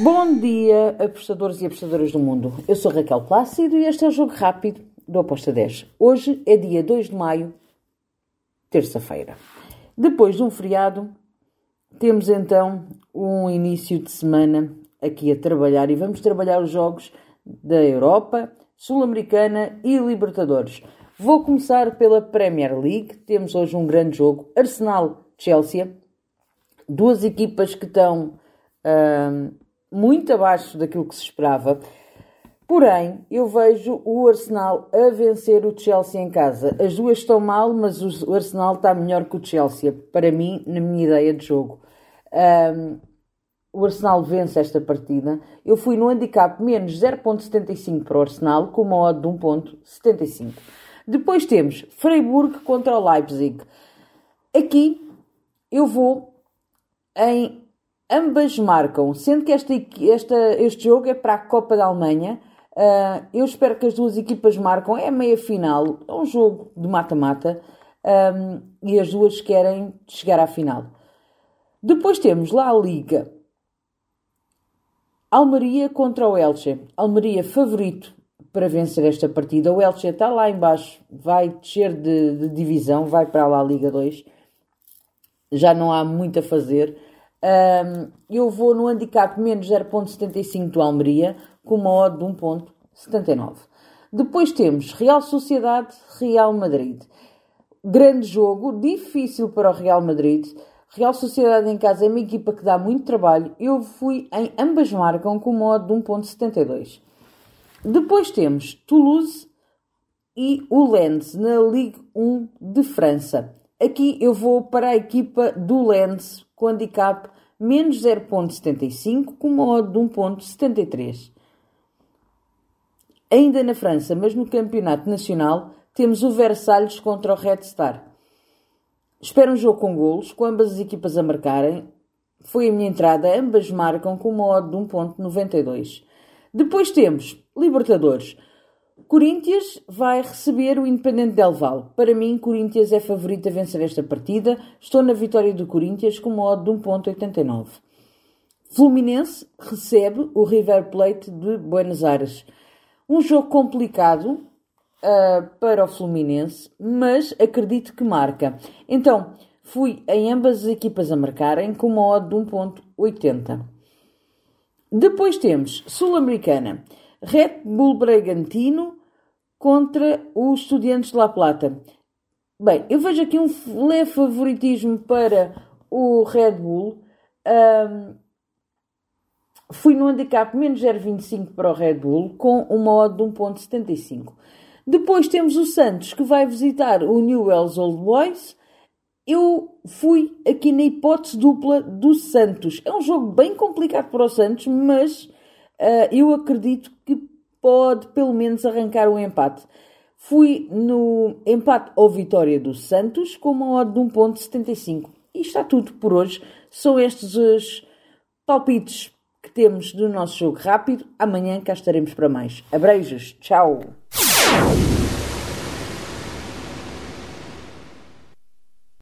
Bom dia, apostadores e apostadoras do mundo. Eu sou Raquel Plácido e este é o Jogo Rápido do Aposta 10. Hoje é dia 2 de maio, terça-feira. Depois de um feriado, temos então um início de semana aqui a trabalhar e vamos trabalhar os jogos da Europa, Sul-Americana e Libertadores. Vou começar pela Premier League. Temos hoje um grande jogo, Arsenal-Chelsea. Duas equipas que estão uh, muito abaixo daquilo que se esperava. Porém, eu vejo o Arsenal a vencer o Chelsea em casa. As duas estão mal, mas o Arsenal está melhor que o Chelsea, para mim, na minha ideia de jogo. Um, o Arsenal vence esta partida. Eu fui no handicap menos 0.75 para o Arsenal, com uma odd de 1.75. Depois temos Freiburg contra o Leipzig. Aqui eu vou em ambas marcam, sendo que esta, esta, este jogo é para a Copa da Alemanha. Uh, eu espero que as duas equipas marcam. É meia final, é um jogo de mata-mata um, e as duas querem chegar à final. Depois temos lá a Liga. Almeria contra o Elche. Almeria favorito para vencer esta partida. O Elche está lá embaixo, vai descer de, de divisão, vai para lá a Liga 2. Já não há muito a fazer. Um, eu vou no handicap menos 0.75 do Almeria, com uma odd de 1.79. Depois temos Real Sociedade, Real Madrid. Grande jogo, difícil para o Real Madrid. Real Sociedade em casa é uma equipa que dá muito trabalho. Eu fui em ambas marcam com uma odd de 1.72. Depois temos Toulouse e o Lens na Ligue 1 de França. Aqui eu vou para a equipa do Lens com handicap menos 0.75 com uma odd de 1.73. Ainda na França, mas no campeonato nacional, temos o Versalhes contra o Red Star. Espero um jogo com golos, com ambas as equipas a marcarem. Foi a minha entrada, ambas marcam com uma odd de 1.92. Depois temos Libertadores. Corinthians vai receber o Independente Del Val. Para mim, Corinthians é favorito a vencer esta partida. Estou na vitória do Corinthians com uma odd de 1.89. Fluminense recebe o River Plate de Buenos Aires. Um jogo complicado uh, para o Fluminense, mas acredito que marca. Então, fui em ambas as equipas a marcarem com uma odd de 1.80. Depois temos Sul-Americana. Red Bull Bragantino contra os Estudiantes de La Plata. Bem, eu vejo aqui um leve favoritismo para o Red Bull. Um, fui no handicap menos 0,25 para o Red Bull com uma odd de 1,75. Depois temos o Santos que vai visitar o Newell's Old Boys. Eu fui aqui na hipótese dupla do Santos. É um jogo bem complicado para o Santos, mas eu acredito que pode pelo menos arrancar o um empate. Fui no empate ou vitória do Santos com uma odd de 1.75. E está tudo por hoje. São estes os palpites que temos do nosso jogo rápido. Amanhã cá estaremos para mais. Abreijos. Tchau.